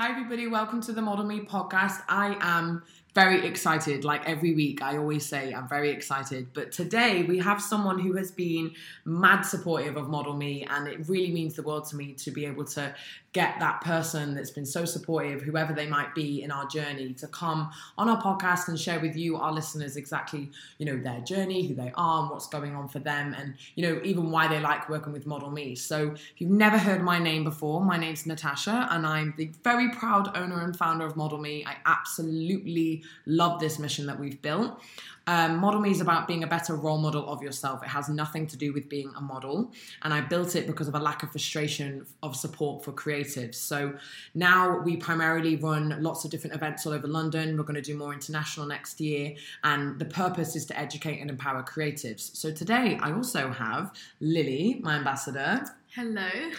Hi, everybody. Welcome to the Model Me podcast. I am very excited. Like every week, I always say I'm very excited. But today, we have someone who has been mad supportive of Model Me, and it really means the world to me to be able to get that person that's been so supportive, whoever they might be in our journey, to come on our podcast and share with you, our listeners, exactly you know their journey, who they are, and what's going on for them, and you know even why they like working with Model Me. So if you've never heard my name before, my name's Natasha, and I'm the very proud owner and founder of Model Me. I absolutely love this mission that we've built. Um, model Me is about being a better role model of yourself. It has nothing to do with being a model. And I built it because of a lack of frustration of support for creatives. So now we primarily run lots of different events all over London. We're going to do more international next year. And the purpose is to educate and empower creatives. So today I also have Lily, my ambassador. Hello.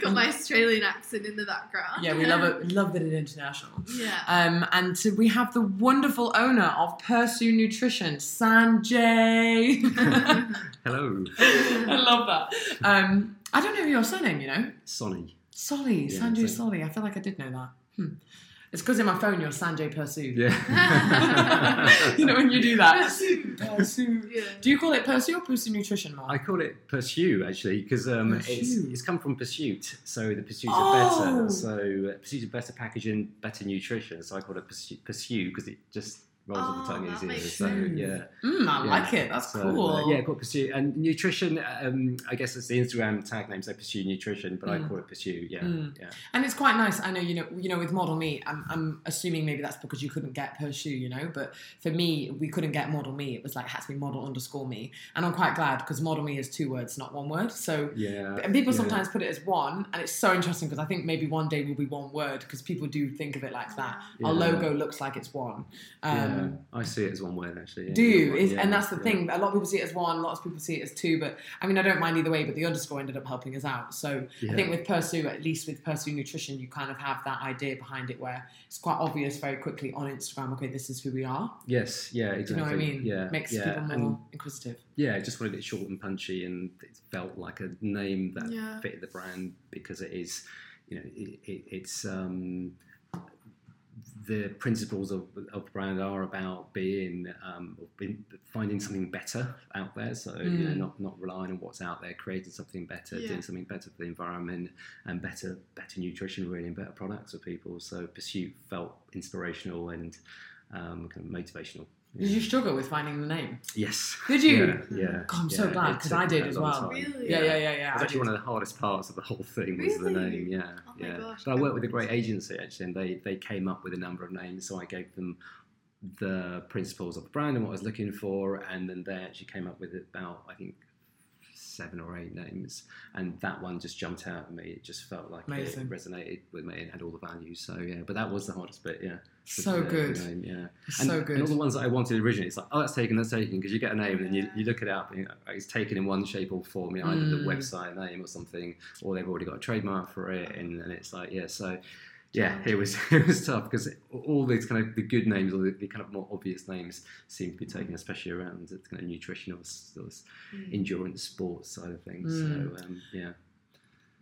Got my Australian accent in the background. Yeah, we love it. Love that it's international. Yeah. Um, and so we have the wonderful owner of Pursu Nutrition, Sanjay. Hello, I love that. Um, I don't know your surname, you know. Soni. Solly, Yeah, Sanjay so- Solly. I feel like I did know that. Hmm. It's because in my phone you're Sanjay Pursu. Yeah. you know when you do that. Pursu. Pursu. Yeah. Do you call it Pursu or Pursu Nutrition, Mark? I call it Pursu actually because um, it's, it's come from pursuit. So the pursuit Oh. of better. So uh, pursuit of better packaging, better nutrition. So I call it Pursu Pursu because it just rolls off the Oh, tongue that easier. So sense. yeah. Mm, I Yeah. like it. That's So, cool. uh, yeah, called Pursu and nutrition. Um, I guess it's the Instagram tag name. So Pursu nutrition, but Mm. I call it Pursu. Yeah, Mm. yeah. And it's quite nice. I know, you know, you know, with Model Me, I'm, I'm assuming maybe that's because you couldn't get Pursu, you know. But for me, we couldn't get Model Me. It was like had to be Model underscore Me, and I'm quite glad because Model Me is two words, not one word. So. Yeah, And people yeah. sometimes put it as one, and it's so interesting because I think maybe one day will be one word because people do think of it like that. Our logo looks like it's one. Um, yeah, I see it as one word actually. yeah. Do you? Is, Yeah, and that's the yeah. thing. A lot of people see it as one. Lots of people see it as two. But I mean, I don't mind either way. But the underscore ended up helping us out. So I think with Pursu, at least with Pursu Nutrition, you kind of have that idea behind it where it's quite obvious very quickly on Instagram. Okay, this is who we are. Yes, yeah, Exactly. Do you know what I mean? Yeah, Makes yeah. people more And inquisitive. yeah, I just wanted it short and punchy, and it felt like a name that Yeah. fitted the brand because it is, you know, it, it, it's um, the principles of, of the brand are about being, um, being finding something better out there. So you know, Mm. not not relying on what's out there, creating something better, Yeah. doing something better for the environment, and better better nutrition, really, and better products for people. So pursuit felt inspirational and um, kind of motivational. Did you struggle with finding the name? Yes. Did you? Yeah. yeah God, I'm so glad, because I did as well. Really? Yeah, yeah, yeah, yeah. It I was actually one of the hardest parts of the whole thing was the name. Yeah, Oh yeah. gosh, but I worked with a great agency actually, and they they came up with a number of names. So I gave them the principles of the brand and what I was looking for, and then they actually came up with about I think seven or eight names, and that one just jumped out at me. It just felt like Amazing. it resonated with me and had all the values. So yeah, but that was the hardest bit. Yeah, So The- the good. name, yeah. So And, good. And all the ones that I wanted originally, it's like, oh, that's taken, that's taken, because you get a name and then you, you look it up and you know, it's taken in one shape or form, you know, either the Mm. website name or something, or they've already got a trademark for it, and, and it's like, yeah, so yeah, it was it was tough because all these kind of the good names or the, the kind of more obvious names seem to be taken, especially around the kind of nutritional, sort of Mm. endurance sports side of things. Mm. So um, yeah,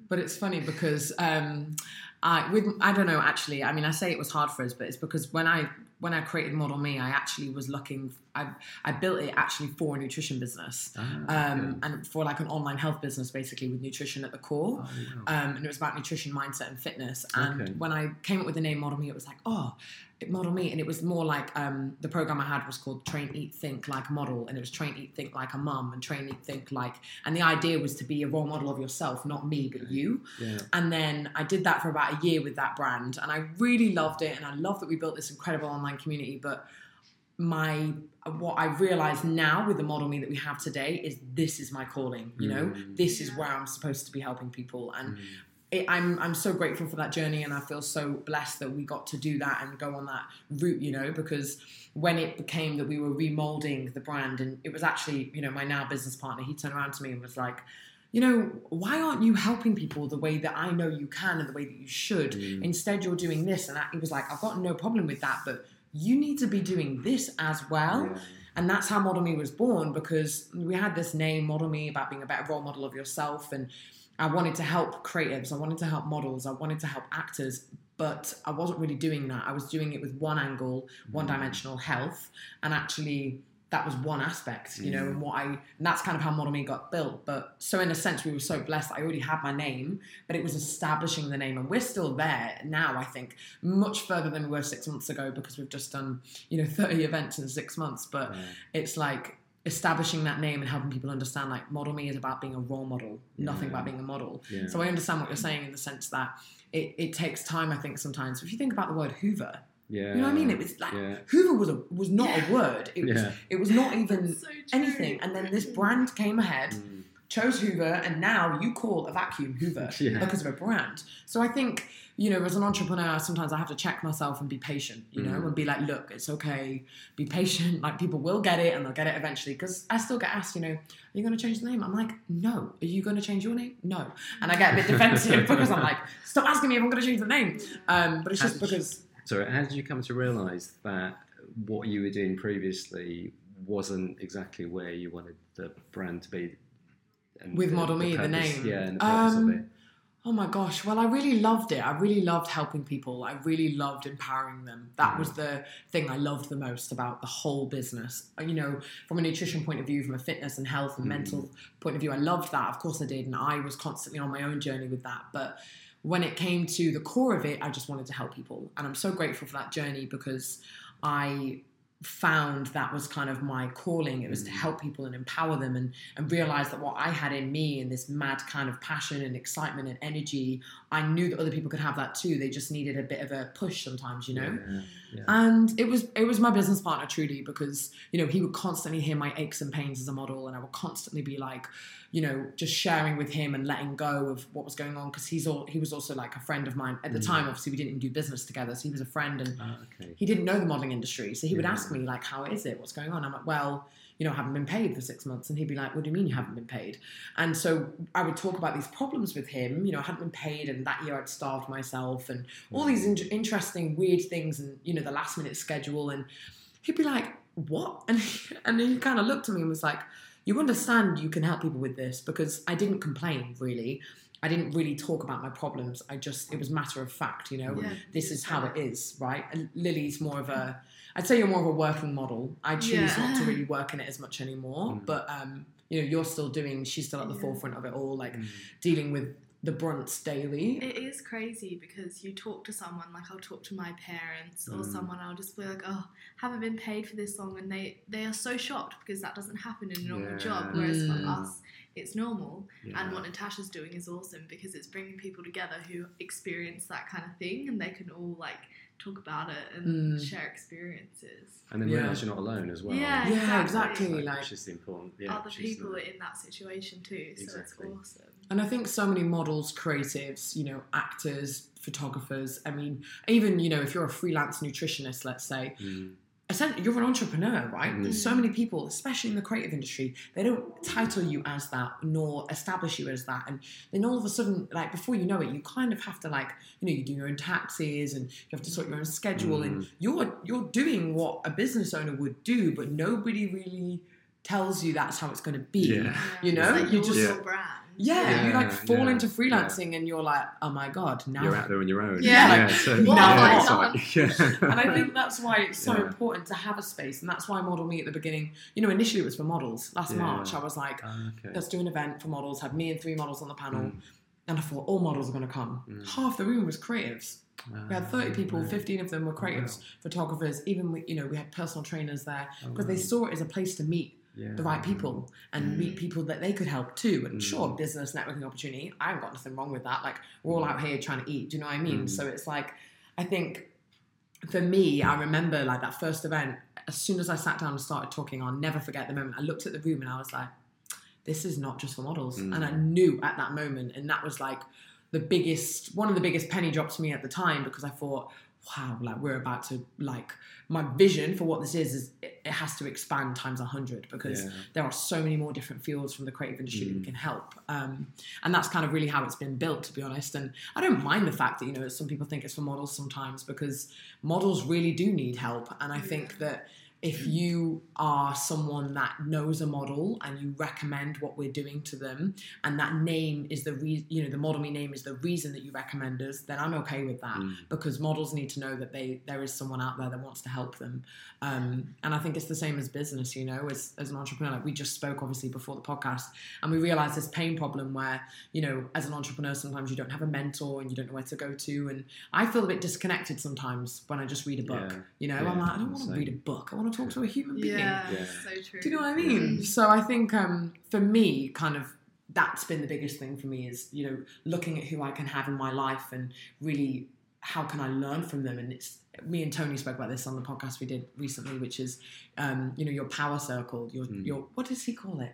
But it's funny because um, I with I don't know actually. I mean, I say it was hard for us, but it's because when I when I created Model Me, I actually was looking. I I built it actually for a nutrition business. Ah, Um, and for like an online health business, basically with nutrition at the core. Oh, wow. Um, and it was about nutrition, mindset, and fitness. And Okay. when I came up with the name Model Me, it was like, oh, Model Me. And it was more like um, the program I had was called Train, Eat, Think Like a Model. And it was Train, Eat, Think Like a Mum, and Train, Eat, Think Like. And the idea was to be a role model of yourself, not me, but you. yeah. And then I did that for about a year with that brand, and I really loved it. And I love that we built this incredible online community. But my what I realize now with the model me that we have today is this is my calling. You know, Mm. this is where I'm supposed to be helping people, and Mm. It, I'm I'm so grateful for that journey, and I feel so blessed that we got to do that and go on that route. You know, because when it became that we were remolding the brand, and it was actually you know my now business partner, he turned around to me and was like. You know, why aren't you helping people the way that I know you can and the way that you should? Mm. Instead, you're doing this. And I, he was like, I've got no problem with that, but you need to be doing this as well. Yeah. And that's how Model Me was born because we had this name, Model Me, about being a better role model of yourself. And I wanted to help creatives, I wanted to help models, I wanted to help actors. But I wasn't really doing that. I was doing it with one angle, one Mm. dimensional health, and actually that was one aspect, you know, Mm. and what I and that's kind of how Model Me got built. But so in a sense, we were so blessed I already had my name, but it was establishing the name, and we're still there now. I think much further than we were six months ago because we've just done you know thirty events in six months. But Yeah. it's like establishing that name and helping people understand like Model Me is about being a role model, nothing about being a model. Yeah. So I understand what you're saying in the sense that it, it takes time. I think sometimes if you think about the word Hoover, yeah. you know what I mean? It was like yeah. Hoover was a, was not Yeah. a word. It was Yeah. it was not even So anything. And then this brand came ahead, Mm. chose Hoover, and now you call a vacuum Hoover Yeah. because of a brand. So I think you know, as an entrepreneur, sometimes I have to check myself and be patient. You know, Mm. and be like, look, it's okay. Be patient. Like people will get it, and they'll get it eventually. Because I still get asked, you know, are you going to change the name? I'm like, no. Are you going to change your name? No. And I get a bit defensive because I'm like, stop asking me if I'm going to change the name. Um, but it's just How you- because So, how did you come to realise that what you were doing previously wasn't exactly where you wanted the brand to be? With Model Me, the name? Yeah, and the purpose Um, of it. Oh my gosh. Well, I really loved it. I really loved helping people. I really loved empowering them. That was the thing I loved the most about the whole business. You know, from a nutrition point of view, from a fitness and health and Mm. mental point of view, I loved that. Of course I did. And I was constantly on my own journey with that. But when it came to the core of it, I just wanted to help people. And I'm so grateful for that journey because I found that was kind of my calling. It was to Mm. help people and empower them and, and realize that what I had in me and this mad kind of passion and excitement and energy, I knew that other people could have that too. They just needed a bit of a push sometimes, you know? Yeah, yeah. And it was it was my business partner truly because you know he would constantly hear my aches and pains as a model, and I would constantly be like, you know, just sharing with him and letting go of what was going on because he's all he was also like a friend of mine at the Mm. time. Obviously, we didn't even do business together, so he was a friend and Ah, okay. he didn't know the modeling industry. So he would ask me like, "How is it? What's going on?" I'm like, "Well." You know, I haven't been paid for six months, and he'd be like, "What do you mean you haven't been paid?" And so I would talk about these problems with him. You know, I hadn't been paid, and that year I'd starved myself, and all these mm. in- interesting, weird things, and you know, the last minute schedule. And he'd be like, "What?" And and he kind of looked at me and was like, "You understand? You can help people with this because I didn't complain really. I didn't really talk about my problems. I just it was matter of fact. You know, Yeah. this is how it is, right? And Lily's more of a, I'd say you're more of a working model. I choose Yeah. not to really work in it as much anymore, Mm. but um, you know, you're still doing. She's still at the Yeah. forefront of it all, like Mm. dealing with the brunts daily. It is crazy because you talk to someone like I'll talk to my parents or Mm. someone I'll just be like, oh, haven't been paid for this long, and they they are so shocked because that doesn't happen in a normal Yeah. job. Whereas for Mm. us, it's normal. Yeah. And what Natasha's doing is awesome because it's bringing people together who experience that kind of thing, and they can all like talk about it and Mm. share experiences. and then Yeah. realise you're not alone as well. Yeah, Yeah, exactly. exactly. Like, which is the important. Yeah, Other people the- are in that situation too, so Exactly. it's awesome. And I think so many models, creatives, you know, actors, photographers. I mean, even you know, if you're a freelance nutritionist, let's say, Mm. Essentially you're an entrepreneur, right? Mm. There's so many people, especially in the creative industry, they don't title you as that nor establish you as that. And then all of a sudden, like before you know it, you kind of have to like, you know, you do your own taxes and you have to sort your own schedule and Mm. you're you're doing what a business owner would do, but nobody really tells you that's how it's going to be. Yeah. You know, like you you're just- your brand. Yeah, you like fall yeah, into freelancing and you're like, oh my god, now. You're out there on your own. Yeah, like, so, yeah, it's like- yeah. and I think that's why it's so Yeah. important to have a space, and that's why Model Me at the beginning. You know, initially it was for models. Last Yeah. March, I was like, Ah, okay. let's do an event for models. Have me and three models on the panel, Mm. and I thought all models are going to come. Mm. Half the room was creatives. We had 30 people, Ah, 15 of them were creatives, wow. photographers. Even we, you know, we had personal trainers there Oh, because they saw it as a place to meet Yeah. the right people and Mm. meet people that they could help too. And Mm. sure, business networking opportunity. I haven't got nothing wrong with that. Like we're all out here trying to eat. Do you know what I mean? Mm. So it's like, I think for me, I remember like that first event. As soon as I sat down and started talking, I'll never forget the moment. I looked at the room and I was like, this is not just for models. Mm. And I knew at that moment, and that was like the biggest, one of the biggest penny drops for me at the time because I thought, wow, like we're about to like my vision for what this is is it, it has to expand times a hundred because Yeah. there are so many more different fields from the creative industry that we Mm. can help. Um, and that's kind of really how it's been built, to be honest. And I don't mind the fact that, you know, some people think it's for models sometimes because models really do need help. And I think that if you are someone that knows a model and you recommend what we're doing to them, and that name is the reason, you know, the model me name is the reason that you recommend us, then I'm okay with that Mm. because models need to know that they there is someone out there that wants to help them. Um, and I think it's the same as business, you know, as, as an entrepreneur. Like we just spoke obviously before the podcast, and we realized this pain problem where, you know, as an entrepreneur, sometimes you don't have a mentor and you don't know where to go to. And I feel a bit disconnected sometimes when I just read a book. Yeah. You know, Yeah, I'm like, I don't want to read a book. I want to talk to a human being. Yeah, Yeah. so true. Do you know what I mean? So I think um, for me, kind of that's been the biggest thing for me is you know looking at who I can have in my life and really how can I learn from them. And it's me and Tony spoke about this on the podcast we did recently, which is um, you know your power circle. Your Mm. your what does he call it?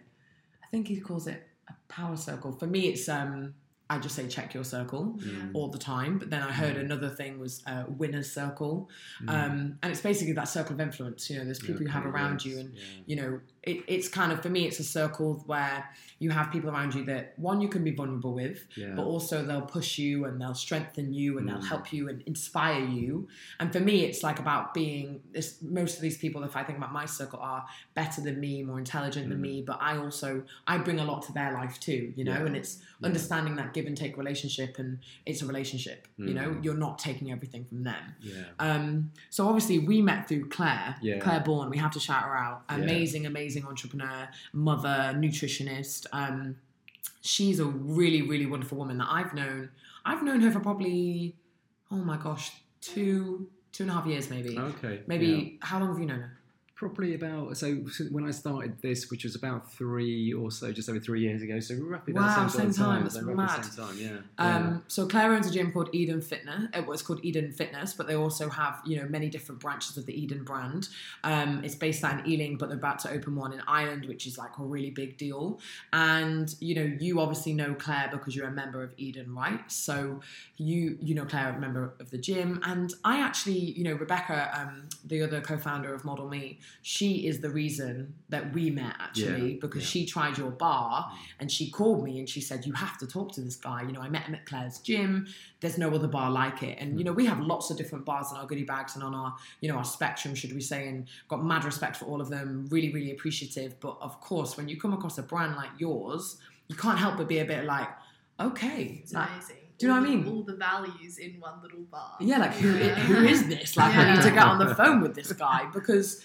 I think he calls it a power circle. For me, it's um, I just say check your circle Mm. all the time. But then I heard another thing was uh, winner's circle, Mm. um, and it's basically that circle of influence. You know, there's people you have around you, and yeah. you know, it, it's kind of for me, it's a circle where you have people around you that one you can be vulnerable with, Yeah. but also they'll push you and they'll strengthen you and they'll Mm. help you and inspire you. And for me, it's like about being this. Most of these people, if I think about my circle, are better than me, more intelligent than Mm. me, but I also I bring a lot to their life too. You know, Yeah. and it's Yeah. understanding that give and take relationship, and it's a relationship. You know, Mm. you're not taking everything from them. yeah. Um, so obviously we met through Claire, Yeah. Claire Bourne. We have to shout her out. Yeah. Amazing, amazing entrepreneur, mother, nutritionist. Um, she's a really, really wonderful woman that I've known. I've known her for probably, oh my gosh, two, two and a half years maybe. Okay. Maybe yeah. how long have you known her? Probably about so, when I started this, which was about three or so, just over three years ago. So roughly Wow, the same, same time, time. that's so mad. same time. Yeah. Um, so Claire owns a gym called Eden Fitness. It was called Eden Fitness, but they also have you know many different branches of the Eden brand. Um, it's based out in Ealing, but they're about to open one in Ireland, which is like a really big deal. And you know, you obviously know Claire because you're a member of Eden, right? So you you know Claire, a member of the gym, and I actually you know Rebecca, um, the other co-founder of Model Me, she is the reason that we met actually Yeah, because yeah. she tried your bar mm. and she called me and she said you have to talk to this guy you know i met him at claire's gym there's no other bar like it and you mm. know we have lots of different bars in our goodie bags and on our you know our spectrum should we say and got mad respect for all of them really really appreciative but of course when you come across a brand like yours you can't help but be a bit like okay It's like, amazing. do you know what I mean? All the values in one little bar. yeah, like who Yeah. who is this? Like I need to Yeah. get on the phone with this guy because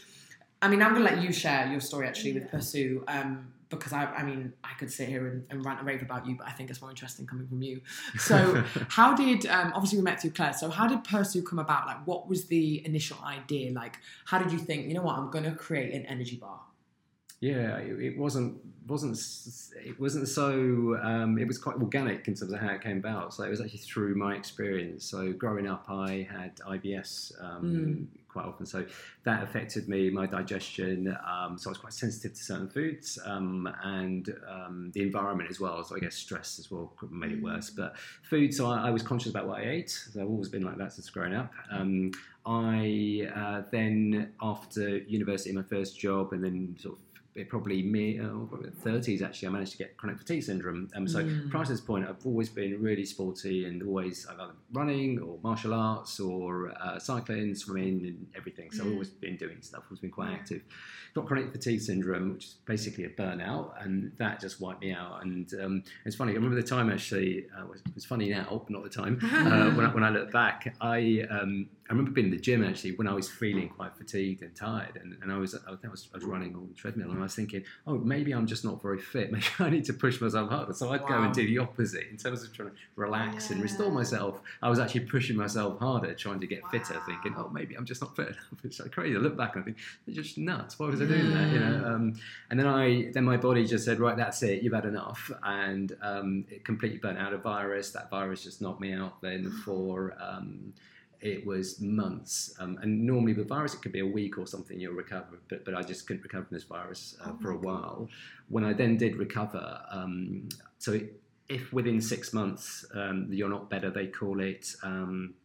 I mean I'm gonna let you share your story actually with Yeah. Pursu. Um because I, I mean, I could sit here and, and rant and rave about you, but I think it's more interesting coming from you. So, how did um, obviously we met through Claire? So, how did Pursu come about? Like, what was the initial idea? Like, how did you think? You know what? I'm going to create an energy bar. Yeah, it, it wasn't wasn't it wasn't so um, it was quite organic in terms of how it came about. So it was actually through my experience. So growing up, I had IBS um, quite often, so that affected me, my digestion. Um, so I was quite sensitive to certain foods um, and um, the environment as well. So I guess stress as well made it worse. But food, so I, I was conscious about what I ate. So I've always been like that since growing up. Um, I uh, then after university, my first job, and then sort of it probably me uh, thirties actually, I managed to get chronic fatigue syndrome. Um, so Mm. prior to this point, I've always been really sporty and always I've either running or martial arts or uh, cycling, swimming, and everything. So I've Mm. always been doing stuff. Always been quite Yeah. active. Got chronic fatigue syndrome, which is basically a burnout, and that just wiped me out. And um, it's funny. I remember the time actually. Uh, it was- it's funny now, but not the time. Uh, when, I, when I look back, I um, I remember being in the gym actually when I was feeling quite fatigued and tired, and, and I was I I was, I was running on the treadmill, and I was thinking, oh, maybe I'm just not very fit. Maybe I need to push myself harder. So I'd go and do the opposite in terms of trying to relax and restore myself. I was actually pushing myself harder, trying to get fitter, thinking, oh, maybe I'm just not fit enough. It's like crazy. I look back and I think, they're just nuts. Why was I doing that? You know. Um, and then I, then my body just said, right, that's it. You've had enough, and um, it completely burnt out a virus. That virus just knocked me out. Then for um, it was months. Um, and normally with virus, it could be a week or something you'll recover. But but I just couldn't recover from this virus uh, Oh for a my God. while. When I then did recover, um, so it, if within six months um, you're not better, they call it. Um,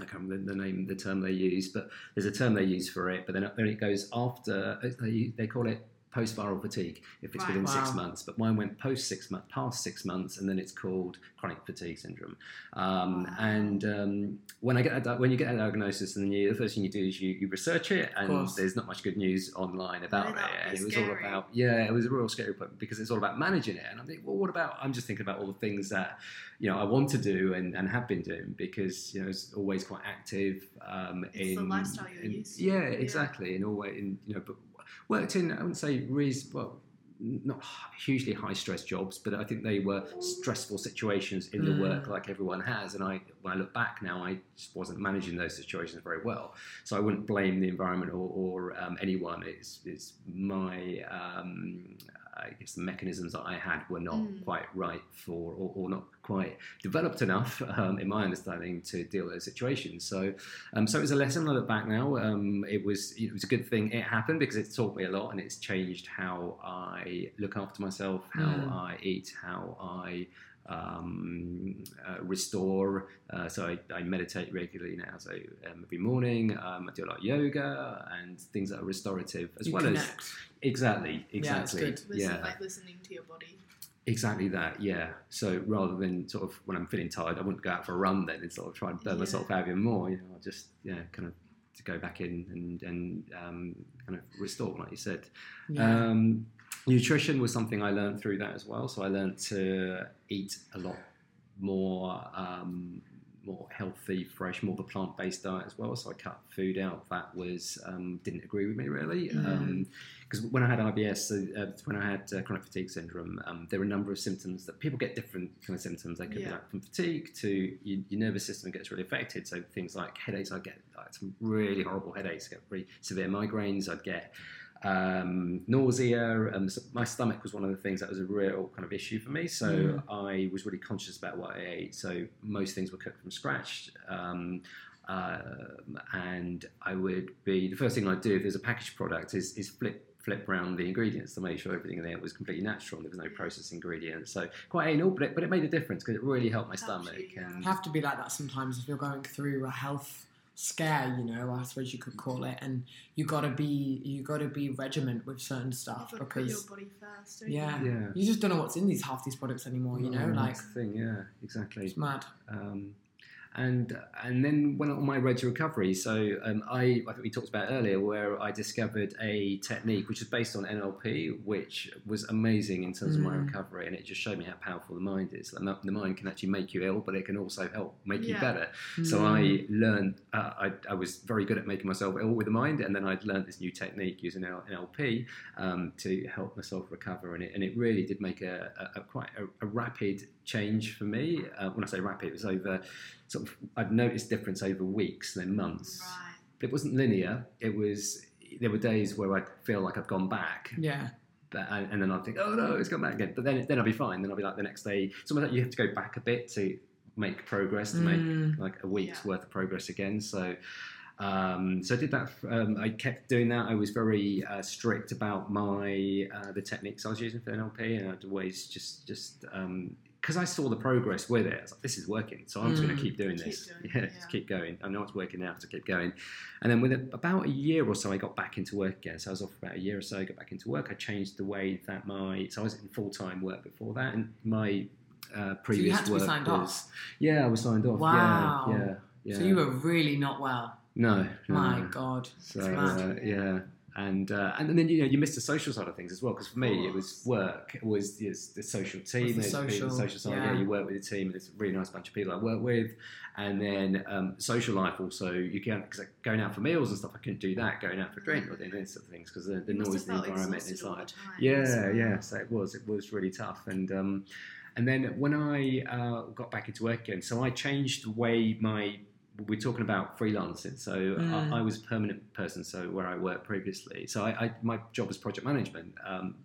I can't remember the name, the term they use, but there's a term they use for it. But then, then it goes after. They, they call it post viral fatigue if it's within six Wow. months, but mine went post six months, past six months, and then it's called chronic fatigue syndrome. Um, Wow. And um, when I get that, when you get that diagnosis, and you, the first thing you do is you, you research it, and there's not much good news online about No, it. And it was all about yeah, it was a real scary part because it's all about managing it. And I'm thinking, well, what about? I'm just thinking about all the things that you know I want to do and, and have been doing because you know it's always quite active. Um, It's the in lifestyle you're in- used to. Yeah, Yeah. exactly. And always in you know, but worked in I wouldn't say reas well. Not hugely high stress jobs, but I think they were stressful situations in the Mm. work, like everyone has. And I, when I look back now, I just wasn't managing those situations very well. So I wouldn't blame the environment or, or um, anyone. It's, it's my, um, I guess the mechanisms that I had were not Mm. quite right for, or, or not quite developed enough, um, in my understanding, to deal with those situations. So, um, so it was a lesson. I look back now. Um, it was it was a good thing it happened because it taught me a lot and it's changed how I look after myself, how Mm. I eat, how I um, uh, restore. Uh, so I, I meditate regularly now. So um, every morning um, I do a lot of yoga and things that are restorative as You well as connect. exactly, Yeah, it's exactly, good. Listen, yeah. like listening to your body. Exactly that, yeah. So rather than sort of when I'm feeling tired, I wouldn't go out for a run then and sort of try and burn Yeah. myself out even more. You know, I'll just yeah, kind of to go back in and and um, kind of restore, like you said. Yeah. Um, nutrition was something I learned through that as well. So I learned to eat a lot more. Um, more healthy, fresh, more the plant-based diet as well. So I cut food out that was um, didn't agree with me really. Mm. Because when I had IBS, so, uh, when I had uh, chronic fatigue syndrome, um, there were a number of symptoms that people get different kind of symptoms. They could be like from fatigue to your, your nervous system gets really affected. So things like headaches, I get like some really horrible headaches. I get really severe migraines. I'd get um, nausea. Um, so my stomach was one of the things that was a real kind of issue for me. So Mm. I was really conscious about what I ate. So most things were cooked from scratch. Um, um, and I would be the first thing I'd do if there's a packaged product is, is flip flip around the ingredients to make sure everything in there was completely natural and there was no processed ingredients. So quite anal, but it, but it made a difference because it really helped my Helps stomach. you, yeah. And You have to be like that sometimes if you're going through a health scare, you know, I suppose you could call it, and you gotta be you gotta be regiment with certain stuff You've put your because body first. Don't yeah, You? yeah, you just don't know what's in these half these products anymore. You know, like thing, yeah, exactly. it's mad. Um, and and then went on my road to recovery. So um, I, I think we talked about earlier, where I discovered a technique which is based on NLP, which was amazing in terms of my Mm. recovery, and it just showed me how powerful the mind is. The the mind can actually make you ill, but it can also help make you Yeah. better. So Mm. I learned, uh, I, I was very good at making myself ill with the mind, and then I'd learned this new technique using NLP um, to help myself recover, and it, and it really did make a, a, a quite a, a rapid change for me. Uh, when I say rapid, it was over sort of I'd noticed difference over weeks, then months. Right. It wasn't linear. It was there were days where I'd feel like I've gone back, yeah, but, and, and then I'd think, oh no, it's gone back again. But then then I'll be fine. Then I'll be like the next day. It's almost like you have to go back a bit to make progress to make Mm. like a week's Yeah. worth of progress again. So, um, so I did that. Um, I kept doing that. I was very uh, strict about my uh, the techniques I was using for NLP, and I'd always just just because I saw the progress with it. I was like, this is working, so I'm just going Mm. to keep doing Keep this. doing it, yeah, yeah. just keep going. I know it's working now, so keep going. And then with about a year or so, I got back into work again. So I was off for about a year or so. I got back into work. I changed the way that my so I was in full time work before that, and my uh, previous had to be work signed was off? yeah, I was signed off. Wow. Yeah, yeah, yeah. So you were really not well. no, no, My. God, So uh, yeah, and uh, and then you know you miss the social side of things as well because for me it was work, it was the social team, Was the social, the social side. yeah. Yeah. you work with a team, and it's a really nice bunch of people I work with, and then um, social life also. You can't because like, going out for meals and stuff, I couldn't do that. Going out for drink or doing these sort of things because the, the noise, the environment is like the time as yeah, yeah. So it was. It was really tough, and um, and then when I uh, got back into work again, so I changed the way my we're talking about freelancing. So Mm. I, I was a permanent person, so where I worked previously. So I, I my job was project management. Um,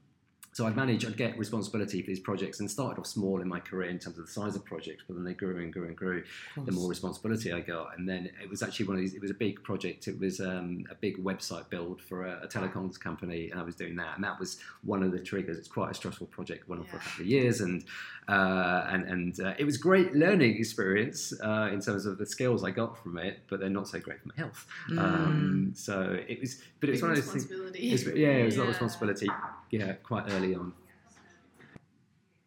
so I'd manage, I'd get responsibility for these projects, and started off small in my career in terms of the size of projects, but then they grew and grew and grew the more responsibility I got. And then it was actually one of these, it was a big project. It was um, a big website build for a, a telecoms company, and I was doing that. And that was one of the triggers. It's quite a stressful project, went on for a couple of years. And uh, and, and uh, it was great learning experience uh, in terms of the skills I got from it, but they're not so great for my health. Mm. Um, so it was, but it was Big one of those things. yeah, it was a lot of responsibility. Yeah, quite early on.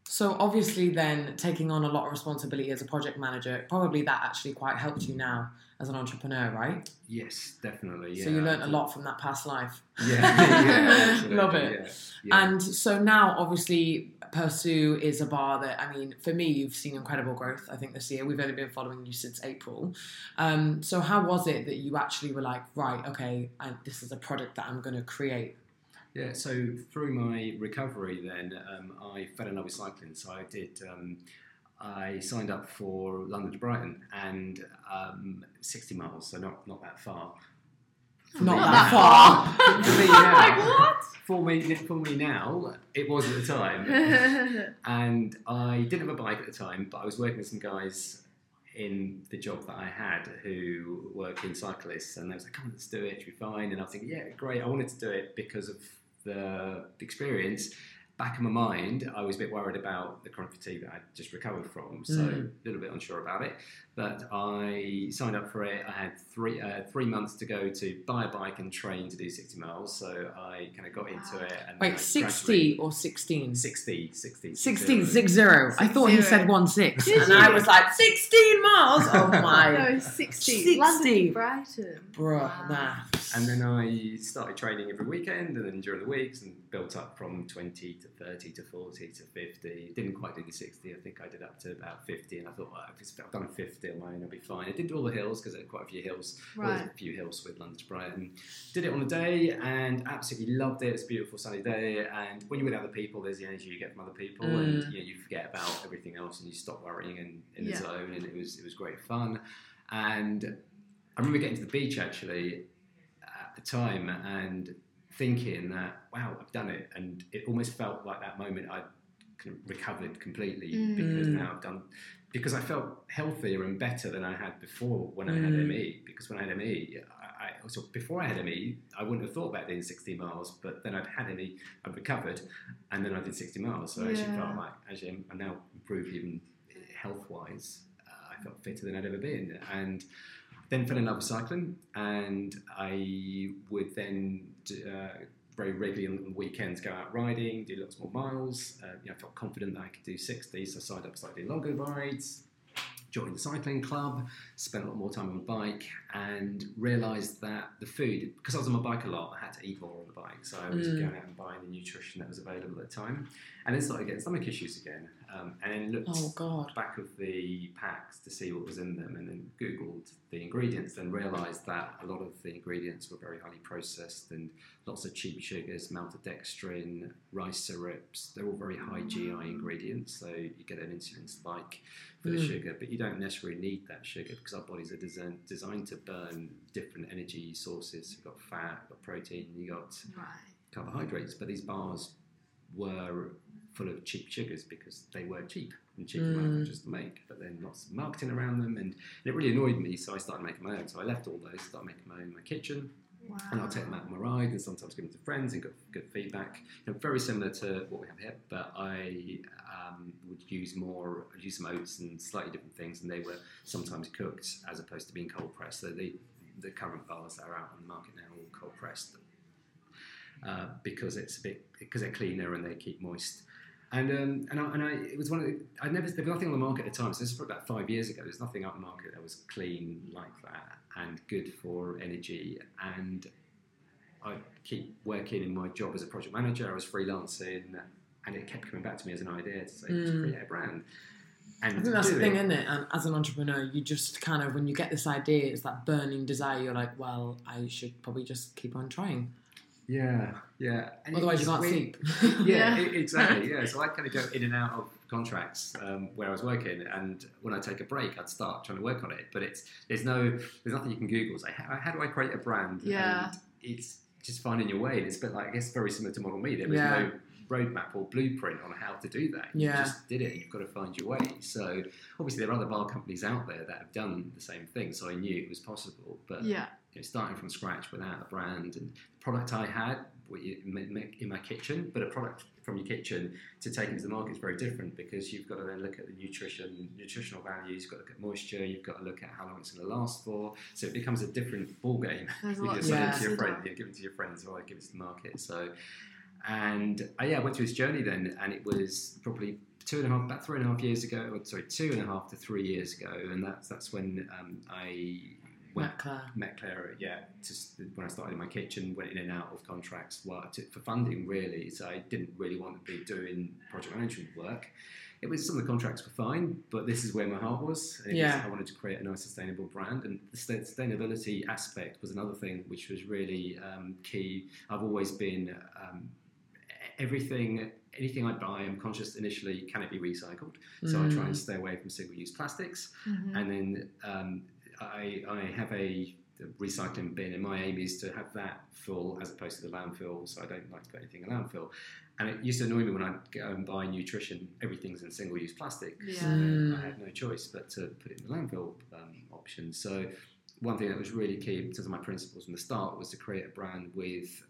So obviously, then taking on a lot of responsibility as a project manager, probably that actually quite helped you now as an entrepreneur, right? Yes, definitely. Yeah. So you learned a lot from that past life. Yeah, yeah Love it. Yeah. And so now, obviously, Pursu is a bar that, I mean, for me, you've seen incredible growth, I think, this year. We've only been following you since April. Um, so, how was it that you actually were like, right, okay, I, this is a product that I'm going to create? Yeah, so through my recovery, then um, I fell in love with cycling. So I did. Um, I signed up for London to Brighton and um, 60 miles, so not not that far. Not Not that that far. For me now, like what? for me, for me now, it was at the time, and I didn't have a bike at the time, but I was working with some guys in the job that I had who work in cyclists, and they was like, "Come on, let's do it. It'll be fine." And I was thinking, "Yeah, great." I wanted to do it because of the experience. Back in my mind, I was a bit worried about the chronic fatigue that I'd just recovered from, so Mm. a little bit unsure about it. But I signed up for it. I had three uh, three months to go to buy a bike and train to do sixty miles. So I kind of got into Wow. it. And Wait, 60 or 16? gradually- 60, 60, 16, six zero. I Six thought he said one six. And? I was like, 16 miles? Oh my. no, 60. 60. London to Brighton. Bruh, Wow. maths. And then I started training every weekend, and then during the weeks, and built up from 20 to 30 to 40 to 50. Didn't quite do the 60. I think I did up to about 50, and I thought, well, if it's- if I've done 50 on my own, I'll be fine. I did do all the hills because there are quite a few hills. Well, a few hills with London to Brighton. Did it on a day and absolutely loved it. It's a beautiful sunny day. And when you're with other people, there's the energy you get from other people, and Mm. you, know, you forget about everything else and you stop worrying and in Yeah. the zone. And it was it was great fun. And I remember getting to the beach actually at the time and thinking that wow, I've done it, and it almost felt like that moment I kind recovered completely Mm. because now I've done because I felt healthier and better than I had before when I had Mm. ME. Because when I had ME, I, I also before I had ME, I wouldn't have thought about doing 60 miles, but then I'd had ME, I'd recovered, and then I did 60 miles. So I actually felt like actually I'm, I'm now improved even health wise. Uh, I felt fitter than I'd ever been, and then fell in love with cycling, and I would then uh, very regularly on the weekends go out riding, do lots more miles. Uh, you know, I felt confident that I could do 60, so I signed up slightly longer rides, joined the cycling club, spent a lot more time on the bike, and realised that the food, because I was on my bike a lot, I had to eat more on the bike, so I was Mm. going out and buying the nutrition that was available at the time, and then started getting stomach issues again, um, and then looked Oh, God. back of the packs to see what was in them and then googled the ingredients then realized that a lot of the ingredients were very highly processed and lots of cheap sugars maltodextrin rice syrups they're all very high gi ingredients so you get an insulin spike for the Mm. sugar but you don't necessarily need that sugar because our bodies are designed, designed to burn different energy sources you've got fat you've got protein you've got Right. carbohydrates, but these bars were full of cheap sugars because they were cheap and cheap Mm. manufacturers to make. But then lots of marketing around them, and it really annoyed me. So I started making my own. So I left all those, started making my own in my kitchen, Wow. and I'll take them out on my ride, and sometimes give them to friends and got good feedback. You know, very similar to what we have here, but I um, would use more, I'd use some oats and slightly different things, and they were sometimes cooked as opposed to being cold pressed. So the the current bars that are out on the market now are all cold pressed uh, because it's a bit because they're cleaner and they keep moist. And um, and, I, and I it was one of the, I never there was nothing on the market at the time. So this is probably about five years ago. There's nothing on the market that was clean like that and good for energy. And I keep working in my job as a project manager. I was freelancing, and it kept coming back to me as an idea to say Mm. create a brand. And I think that's the thing, isn't it? And as an entrepreneur, you just kind of, when you get this idea, it's that burning desire. You're like, well, I should probably just keep on trying. Yeah, yeah. And Otherwise, you can't weird. sleep. yeah, Yeah. exactly. Yeah, so I kind of go in and out of contracts um, where I was working, and when I take a break, I'd start trying to work on it. But it's there's no there's nothing you can Google. It's like how, how do I create a brand? Yeah. and it's just finding your way. And it's a bit like I guess very similar to Model Me. There was Yeah. no roadmap or blueprint on how to do that. Yeah. You just did it. You've got to find your way. So obviously there are other bar companies out there that have done the same thing. So I knew it was possible, but Yeah. Know, starting from scratch without a brand and the product I had in in my kitchen, but a product from your kitchen to take into the market is very different because you've got to then look at the nutrition, nutritional values, you've got to look at moisture, you've got to look at how long it's going to last for. So it becomes a different ball game. You lot can to it Yeah. to your friend, you give it to your friends, or I give it to the market. So. and uh, yeah, I went through this journey then, and it was probably two and a half, about three and a half years ago. Or, sorry, two and a half to three years ago, and that's that's when um, I Matt Claire. yeah, just when I started in my kitchen, went in and out of contracts to, for funding really. So I didn't really want to be doing project management work. It was some of the contracts were fine, but this is where my heart was. And Yeah. was, I wanted to create a nice sustainable brand, and the sustainability aspect was another thing which was really um, key. I've always been um, everything. Anything I buy, I'm conscious initially, can it be recycled? So I try and Mm. stay away from single-use plastics Mhm. and then um, I, I have a recycling bin, and my aim is to have that full as opposed to the landfill. So I don't like to put anything in landfill. And it used to annoy me when I go and buy nutrition; everything's in single-use plastic. Yeah. So Mm. I had no choice but to put it in the landfill um, option. So one thing that was really key in terms of my principles from the start was to create a brand with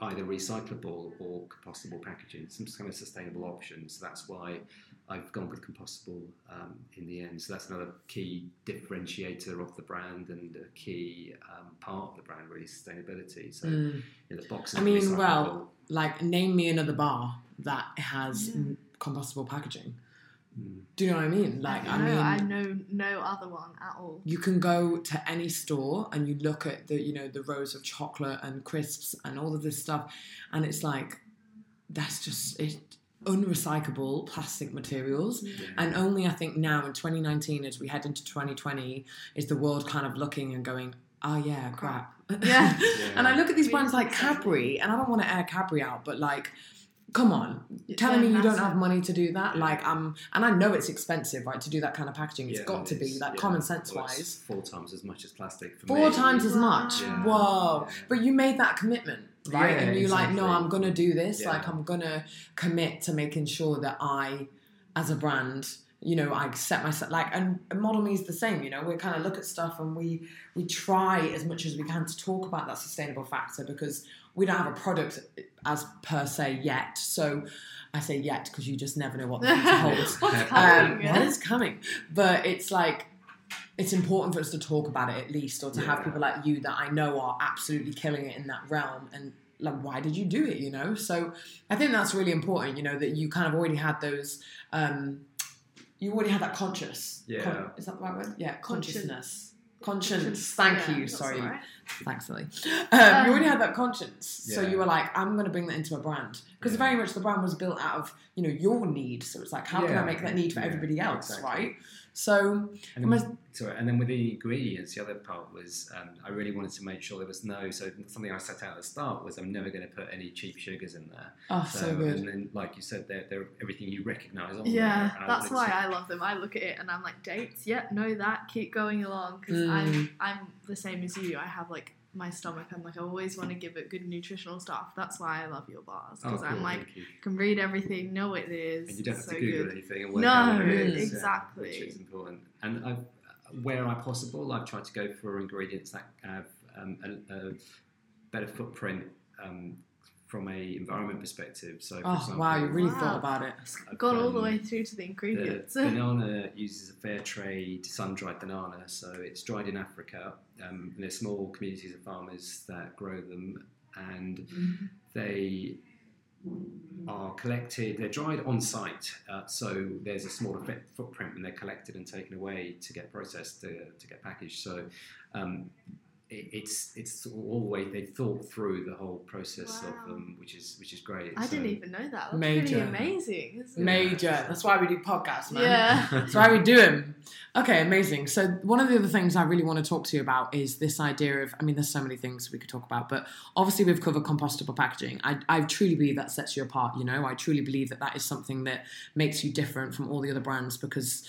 either recyclable or compostable packaging, some kind of sustainable option. So that's why I've gone with compostable um, in the end. So that's another key differentiator of the brand and a key um, part of the brand, really sustainability. So Mm. you know, the boxes. I mean, well, like name me another bar that has Yeah. mm, compostable packaging. Mm. Do you know what I mean? Like, I no, mean, I know no other one at all. you can go to any store and you look at the you know the rows of chocolate and crisps and all of this stuff and it's like that's just it unrecyclable plastic materials Yeah. and only i think now in 2019 as we head into 2020 is the world kind of looking and going oh yeah crap Yeah. and i look at these brands like accept cadbury and i don't want to air cadbury out but like come on telling Yeah, me you don't have money to do that like um and i know it's expensive right to do that kind of packaging It's Yeah, got to be like yeah. common sense Well, wise four times as much as plastic for Four me. times as much. Yeah. Whoa. Yeah. But you made that commitment, right? Yeah, and you're like, no. I'm to do this. Yeah. Like, I'm to commit to making sure that I, as a brand, you know, I set myself like, and Model Me is the same. You know, we kind of look at stuff and we we try as much as we can to talk about that sustainable factor because we don't have a product as per se yet. So I say yet because you just never know what the future holds. What's Um, coming? Um, yeah? what is coming? But it's like it's important for us to talk about it at least, or to have people like you that I know are absolutely killing it in that realm. And like, why did you do it? You know. So I think that's really important. You know that you kind of already had those. Um, you already had that conscious. Yeah. is that the right word? Yeah. Consciousness. Conscience. Thank Yeah, you. Sorry. Thanks, Lily. Um, you already had that conscience, so you were like, "I'm going to bring that into a brand," because Yeah. very much the brand was built out of you know your need. So it's like, how can I make that need for Yeah, everybody else, exactly. right? So And then, sorry, and then with the ingredients, the other part was um, I really wanted to make sure there was no. So something I set out at the start was I'm never going to put any cheap sugars in there. oh, so, good. And then, like you said, they're, they're everything you recognise on Yeah, there. I that's why to- I love them. I look at it and I'm like, dates, yep, know that, keep going along. Because Mm. I'm, I'm the same as you. I have like my stomach. I'm like, I always want to give it good nutritional stuff. That's why I love your bars. Oh, Because cool, I'm like, can read everything, know what it is. And you don't have so to Google good. anything and work No, out what it is, yeah, exactly. which is important. And I've, where I possible, I've tried to go for ingredients that have um, a, a better footprint um, from a environment perspective. So, for Oh example, wow, you really Wow. thought about it. I've, Gone all the way through to the ingredients. The banana uses a fair trade sun-dried banana, so it's dried in Africa. Um, and there's small communities of farmers that grow them, and they are collected. They're dried on site, uh, so there's a smaller fit- footprint when they're collected and taken away to get processed to, to get packaged. So. Um, it- it's it's all the way they thought through the whole process Wow. of them, which is which is great. I So- didn't even know that. That's Major. pretty amazing. Isn't it? Major. That's why we do podcasts, man. Yeah. That's why we do them. Okay, amazing. So one of the other things I really want to talk to you about is this idea of. I mean, there's so many things we could talk about, but obviously we've covered compostable packaging. I, I truly believe that sets you apart. You know, I truly believe that that is something that makes you different from all the other brands because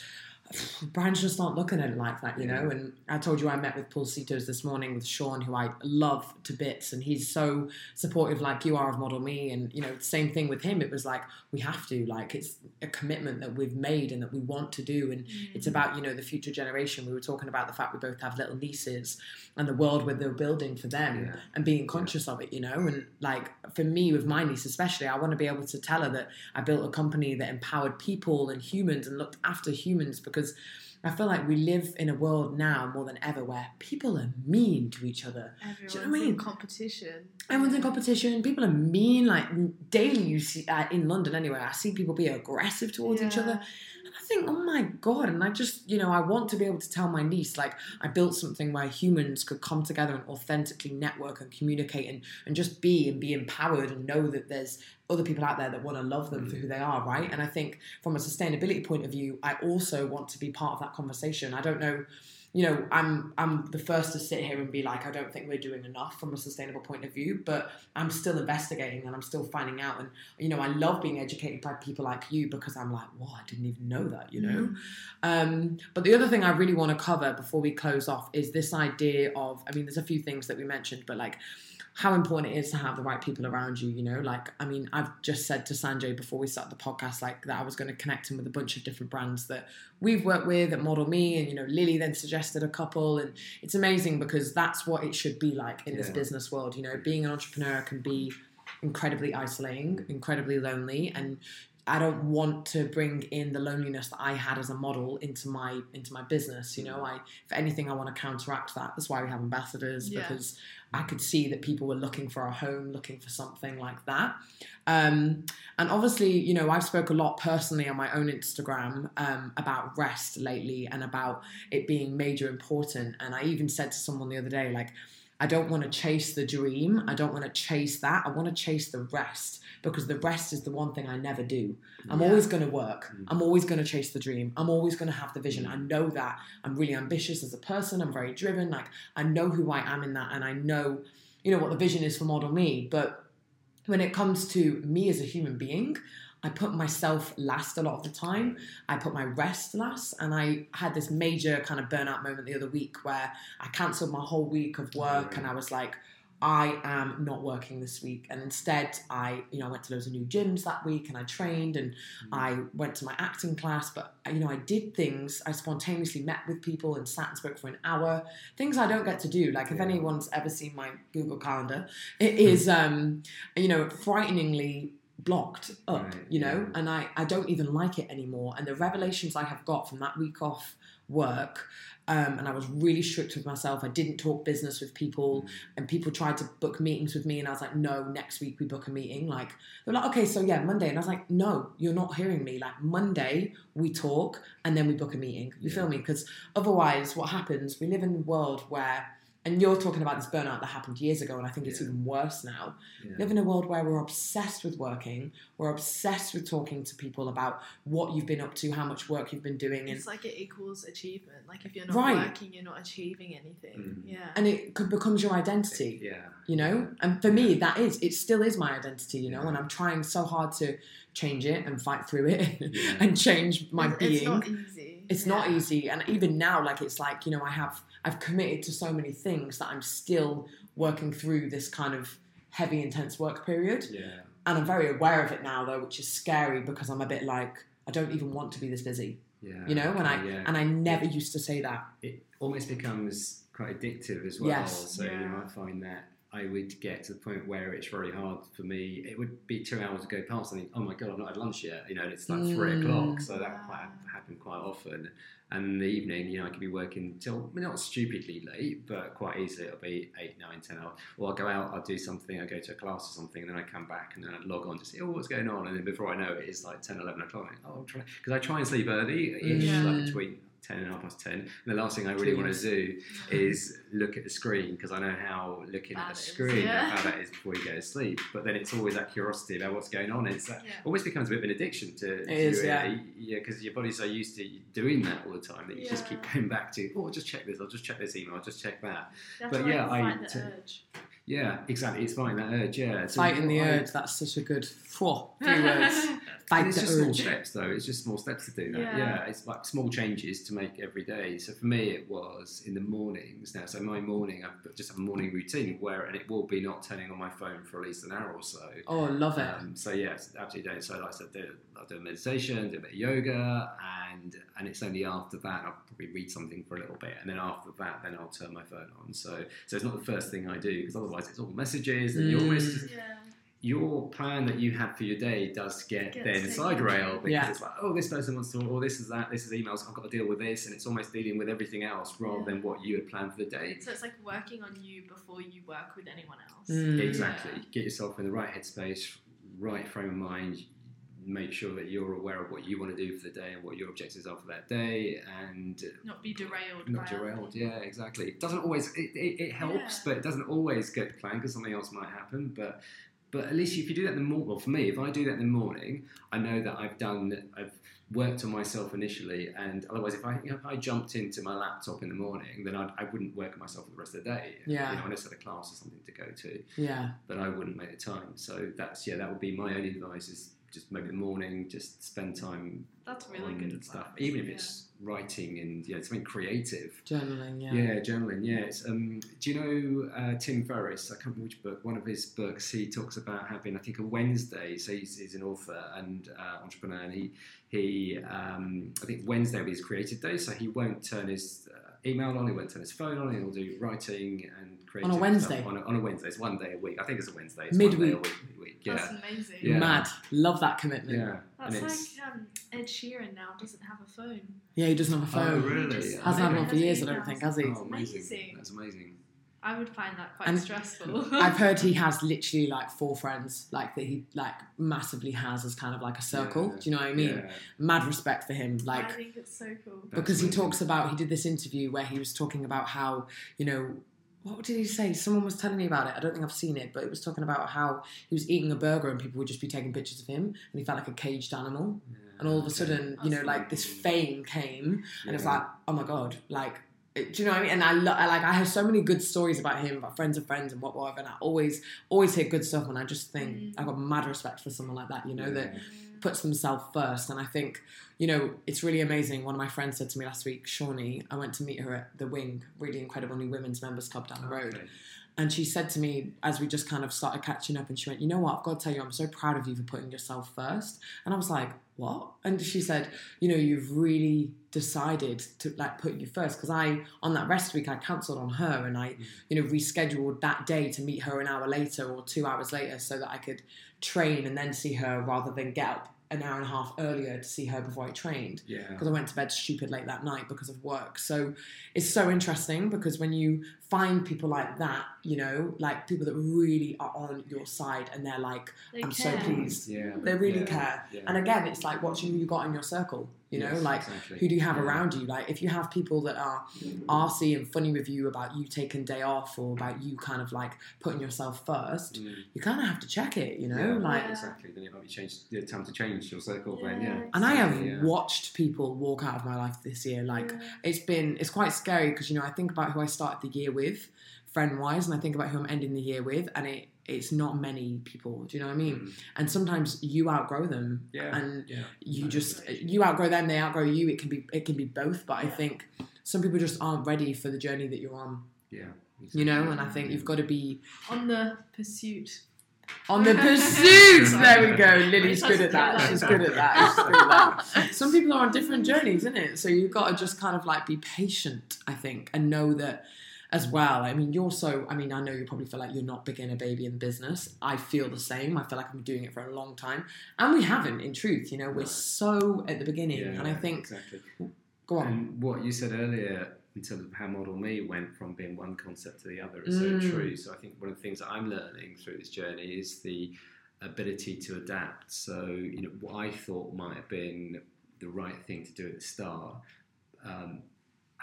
brands just aren't looking at it like that, you know. And I told you I met with Pulsitos this morning with Sean, who I love to bits, and he's so supportive, like you are of Model Me. And you know, same thing with him. It was like we have to, like, it's a commitment that we've made and that we want to do, and mm. it's about you know the future generation. We were talking about the fact we both have little nieces and the world where they're building for them Yeah. and being conscious of it, you know. And like for me, with my niece especially, I want to be able to tell her that I built a company that empowered people and humans and looked after humans because I feel like we live in a world now more than ever where people are mean to each other. Everyone's know what I mean? in competition. Everyone's in competition. People are mean. Like daily, you see uh, in London anyway. I see people be aggressive towards each other. And I think, oh my god! And I just, you know, I want to be able to tell my niece, like, I built something where humans could come together and authentically network and communicate and and just be and be empowered and know that there's other people out there that want to love them for who mm. they are, right? And I think from a sustainability point of view, I also want to be part of that conversation. I don't know you know, I'm I'm the first to sit here and be like, I don't think we're doing enough from a sustainable point of view, but I'm still investigating and I'm still finding out. And you know, I love being educated by people like you because I'm like, wow, I didn't even know that, you know. Um, but the other thing I really want to cover before we close off is this idea of, I mean, there's a few things that we mentioned, but like how important it is to have the right people around you, you know? Like, I mean, I've just said to Sanjay before we started the podcast, like, that I was going to connect him with a bunch of different brands that we've worked with at Model Me, and, you know, Lily then suggested a couple, and it's amazing because that's what it should be like in this business world, you know? Being an entrepreneur can be incredibly isolating, incredibly lonely, and I don't want to bring in the loneliness that I had as a model into my into my business. You know, mm. I if anything, I want to counteract that. That's why we have ambassadors Yeah. because I could see that people were looking for a home, looking for something like that. Um, and obviously, you know, I've spoke a lot personally on my own Instagram um, about rest lately and about it being major important. And I even said to someone the other day, like. I don't want to chase the dream. I don't want to chase that. I want to chase the rest because the rest is the one thing I never do. I'm Yeah. always going to work. Mm. I'm always going to chase the dream. I'm always going to have the vision. I know that. I'm really ambitious as a person. I'm very driven. Like I know who I am in that and I know, you know, what the vision is for Model Me. But when it comes to me as a human being, I put myself last a lot of the time. I put my rest last, and I had this major kind of burnout moment the other week where I cancelled my whole week of work, and I was like, I am not working this week, and instead I, you know, I went to loads of new gyms that week, and I trained, and mm. I went to my acting class. But uh, you know, I did things. I spontaneously met with people and sat and spoke for an hour. Things I don't get to do. Like if anyone's ever seen my Google Calendar, it hmm. is, um, you know, frighteningly blocked up Right, you know yeah. and I, I don't even like it anymore. And the revelations i have got from that week off work um, and i was really strict with myself. I didn't talk business with people and people tried to book meetings with me and i was like no next week we book a meeting. Like they're like okay so yeah monday. And i was like no you're not hearing me. Like monday we talk and then we book a meeting. You feel me? Because otherwise what happens we live in a world where and you're talking about this burnout that happened years ago and i think it's Yeah. even worse now Yeah. live in a world where we're obsessed with working we're obsessed with talking to people about what you've been up to how much work you've been doing and It's like it equals achievement. Like if you're not Right. working, you're not achieving anything. Mm. Yeah. and it could becomes your identity Yeah. you know and for me that is it still is my identity you know Yeah. and i'm trying so hard to change it and fight through it and change my it's, being It's not easy. it's not easy and even now like it's like you know i have i've committed to so many things that i'm still working through this kind of heavy intense work period Yeah. and i'm very aware of it now though which is scary because i'm a bit like i don't even want to be this busy Yeah. you know and i yeah. and i never used to say that it almost becomes quite addictive as well. Yes. So you might find that I would get to the point where it's very hard for me. It would be two hours to go past and think, oh my god, I've not had lunch yet. You know, and it's like three Mm. o'clock. So that Wow. quite happened quite often. And in the evening, you know, I could be working till not stupidly late, but quite easily it'll be eight, nine, ten hours. Or I'll go out, I'll do something, I go to a class or something, and then I come back and then I log on to see, oh, what's going on? And then before I know it, it's like 10, 11 o'clock. Like, oh, I'm because I try and sleep early, ish, Yeah. like between 10 and half past 10. And the last thing I really want to do is look at the screen because I know how looking at the it is, screen yeah. how that is before you go to sleep. But then it's always that curiosity about what's going on. It's that Yeah. almost becomes a bit of an addiction to It is, to, uh, yeah. yeah, because your body's so used to doing that all the time that you just keep Yeah. going back to. Oh, I'll just check this. I'll just check this email. I'll just check that. You have But to, like, yeah, I the t- urge. Yeah, exactly. It's fighting that urge. Yeah, So fighting the I- urge that's such a good four three words fight it's the just small steps, though. It's just small steps to do that. Yeah. Yeah. it's like small changes to make every day. So for me, it was in the mornings now. So my morning, I've just have a morning routine where, and it will be not turning on my phone for at least an hour or so. oh love it Um, so yeah, it's absolutely don't. So like I said, do, I'll do meditation, do a bit of yoga, and and it's only after that I'll probably read something for a little bit, and then after that, then I'll turn my phone on. So so it's not the first thing I do because otherwise it's all messages, and you Mm. almost Yeah. Your plan that you had for your day does get Gets then taken. side rail because Yeah. it's like, oh, this person wants to, or this is that, this is emails, I've got to deal with this, and it's almost dealing with everything else rather Yeah. than what you had planned for the day. So it's like working on you before you work with anyone else. Mm. Exactly. Get yourself in the right headspace, right frame of mind. Make sure that you're aware of what you want to do for the day and what your objectives are for that day, and Not be derailed. not by derailed. other Yeah, exactly. It doesn't always. It, it, it helps, Yeah. but it doesn't always get planned because something else might happen. But but at least if you do that in the morning, well, for me, if I do that in the morning, I know that I've done. I've worked on myself initially, and otherwise, if I if I jumped into my laptop in the morning, then I'd, I wouldn't work on myself for the rest of the day. Yeah. You know, unless I had a class or something to go to Yeah. but I wouldn't make the time. So that's yeah, that would be my only advice is just maybe the morning, just spend time That's really on good advice. stuff, even if yeah. it's writing and yeah, something creative. Journaling. Yeah. Yeah, journaling. Yeah, it's, um, do you know uh, Tim Ferriss? I can't remember which book. One of his books, he talks about having, I think, a Wednesday. So he's, he's an author and uh, entrepreneur, and he he um, I think Wednesday will be his creative day. So he won't turn his uh, email on, he won't turn his phone on. He'll do writing and creative On a Wednesday? on a, on a Wednesday. It's one day a week. I think it's a Wednesday. It's one day a Midweek. week, midweek. Yeah. That's amazing. Yeah. Mad. Love that commitment. Yeah, That's and like um, Ed Sheeran now doesn't have a phone. Yeah, he doesn't have a Oh, phone. really? Just- Hasn't had one for has years, I don't think, has he? oh, amazing. Amazing. That's amazing. I would find that quite And stressful. I've heard he has literally like four friends, like that he like massively has as kind of like a circle. Yeah. Do you know what I mean? Yeah, Mad respect for him. I Like think it's so cool. that's because he talks about he did this interview where he was talking about how you know what did he say? Someone was telling me about it. I don't think I've seen it, but it was talking about how he was eating a burger and people would just be taking pictures of him, and he felt like a caged animal. Yeah, And all of a okay. sudden, you know, like this fame came, and it's like, oh my god, like. It- Do you know what I mean? And I, lo- I like I have so many good stories about him, about friends of friends and what whatever. And I always always hear good stuff, and I just think Mm. I got mad respect for someone like that. You know that puts themselves first. And I think, you know, it's really amazing. One of my friends said to me last week, Shawnee, I went to meet her at the Wing, really incredible new women's members club down the road. Okay. And she said to me, as we just kind of started catching up, and she went, You know what? I've got to tell you, I'm so proud of you for putting yourself first. And I was like, What? And she said, You know, you've really decided to like put you first. Because I, on that rest week, I cancelled on her and I, mm. you know, rescheduled that day to meet her an hour later or two hours later so that I could train and then see her rather than get up an hour and a half earlier to see her before I trained Yeah. because I went to bed stupid late that night because of work. So it's so interesting because when you find people like that, you know, like people that really are on your side and they're like, They I'm care. so pleased. Yeah. They really yeah, care. yeah. And again, it's like watching who you got in your circle, you know, Yes, like exactly. who do you have Yeah. around you? Like if you have people that are arsy and funny with you about you taking day off or about you kind of like putting yourself first, Mm. you kind of have to check it, you know, Yeah, like. Yeah. exactly. Then it might be changed. Yeah, time to change your circle. Then yeah. And I have Yeah. watched people walk out of my life this year. Like Yeah. it's been, it's quite scary because you know I think about who I started the year with, friend wise, and I think about who I'm ending the year with, and it it's not many people. Do you know what I mean? Mm. And sometimes you outgrow them, Yeah. and Yeah. you just you outgrow them, they outgrow you. It can be it can be both, but I think some people just aren't ready for the journey that you're on. Yeah. You know, and I think you've got to be On the pursuit. on the pursuit. there we go. Lily's good at that. She's good at that. She's good at that. Some people are on different journeys, isn't it? So you've got to just kind of like be patient, I think, and know that as well. I mean, you're so. I mean, I know you probably feel like you're not big in baby in business. I feel the same. I feel like I've been doing it for a long time, and we haven't. In truth, you know, we're Right. so at the beginning, Yeah, and I think. exactly. Go on. And what you said earlier in terms of how Model Me went from being one concept to the other is Mm. so true. So I think one of the things that I'm learning through this journey is the ability to adapt. So you know what I thought might have been the right thing to do at the start. Um,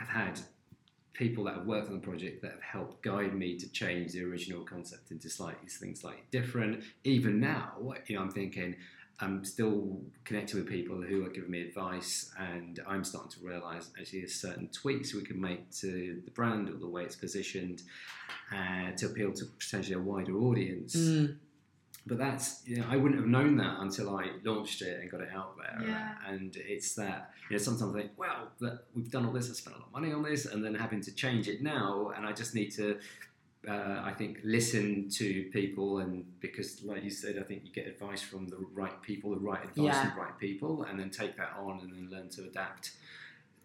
I've had people that have worked on the project that have helped guide me to change the original concept into slightly things slightly different. Even now, you know, I'm thinking I'm still connected with people who are giving me advice, and I'm starting to realise actually there's certain tweaks we can make to the brand or the way it's positioned uh, to appeal to potentially a wider audience. Mm, But that's you know I wouldn't have known that until I launched it and got it out there. Yeah. And it's that you know sometimes I think, well, that we've done all this, I spent a lot of money on this, and then having to change it now, and I just need to. Uh, I think listen to people, and because, like you said, I think you get advice from the right people, the right advice Yeah. from the right people, and then take that on, and then learn to adapt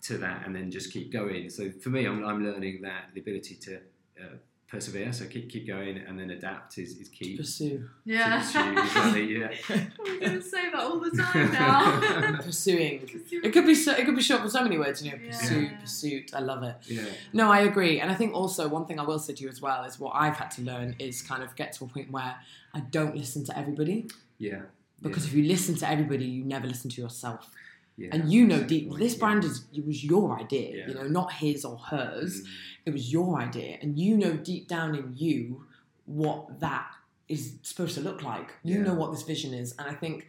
to that, and then just keep going. So for me, I'm, I'm learning that the ability to uh, persevere. So keep keep going, and then adapt is, is key. Pursue. Yeah. Pursue, exactly, yeah. Oh, we're gonna say that all the time now. Pursuing. It could be so, it could be short for so many words, you know. Yeah. Pursuit, pursuit. I love it. Yeah. No, I agree, and I think also one thing I will say to you as well is what I've had to learn is kind of get to a point where I don't listen to everybody Yeah. because if you listen to everybody, you never listen to yourself, yeah. and you know deep. This brand is it was your idea, Yeah. you know, not his or hers. Mm. It was your idea, and you know deep down in you what that is supposed to look like. You Yeah. know what this vision is, and I think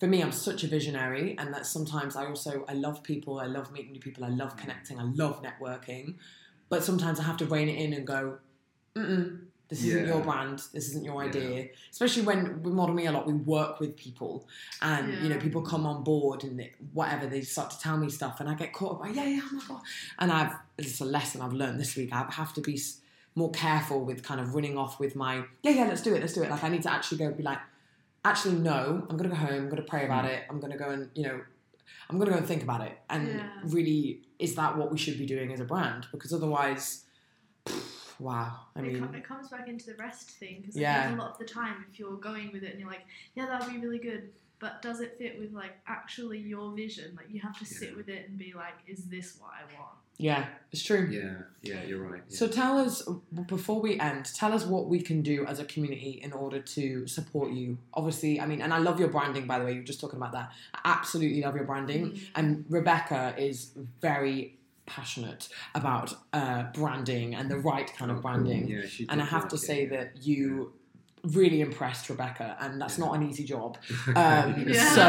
for me, I'm such a visionary, and that sometimes I also I love people, I love meeting new people, I love connecting, I love networking, but sometimes I have to rein it in and go, Mm-mm, this isn't your brand, this isn't your Yeah. idea. Especially when we model me a lot, we work with people, and you know people come on board and it- whatever they start to tell me stuff, and I get caught up. Like, yeah, yeah, oh my god, and I've it's a lesson I've learned this week. I have to be more careful with kind of running off with my yeah, yeah, let's do it, let's do it. Like I need to actually go be like, actually no, I'm gonna go home, I'm gonna pray about Mm. it, I'm gonna go and you know, I'm gonna go and think about it, and Yeah. really, is that what we should be doing as a brand? Because otherwise, wow, I it, mean, com- it comes back into the rest thing because Yeah. I think a lot of the time, if you're going with it and you're like, yeah, that'll be really good, but does it fit with like actually your vision? Like you have to sit with it and be like, is this what I want? yeah, it's true. Yeah. Yeah. You're right. Yeah. So tell us before we end, tell us what we can do as a community in order to support you. Obviously, I mean, and I love your branding by the way. You were just talking about that. I absolutely love your branding, Mm. and Rebecca is very passionate about uh, branding and the right kind of Oh, branding. Yeah, And I have like to it, say that you really impressed Rebecca, and that's Yeah. not an easy job. Um, Yeah. So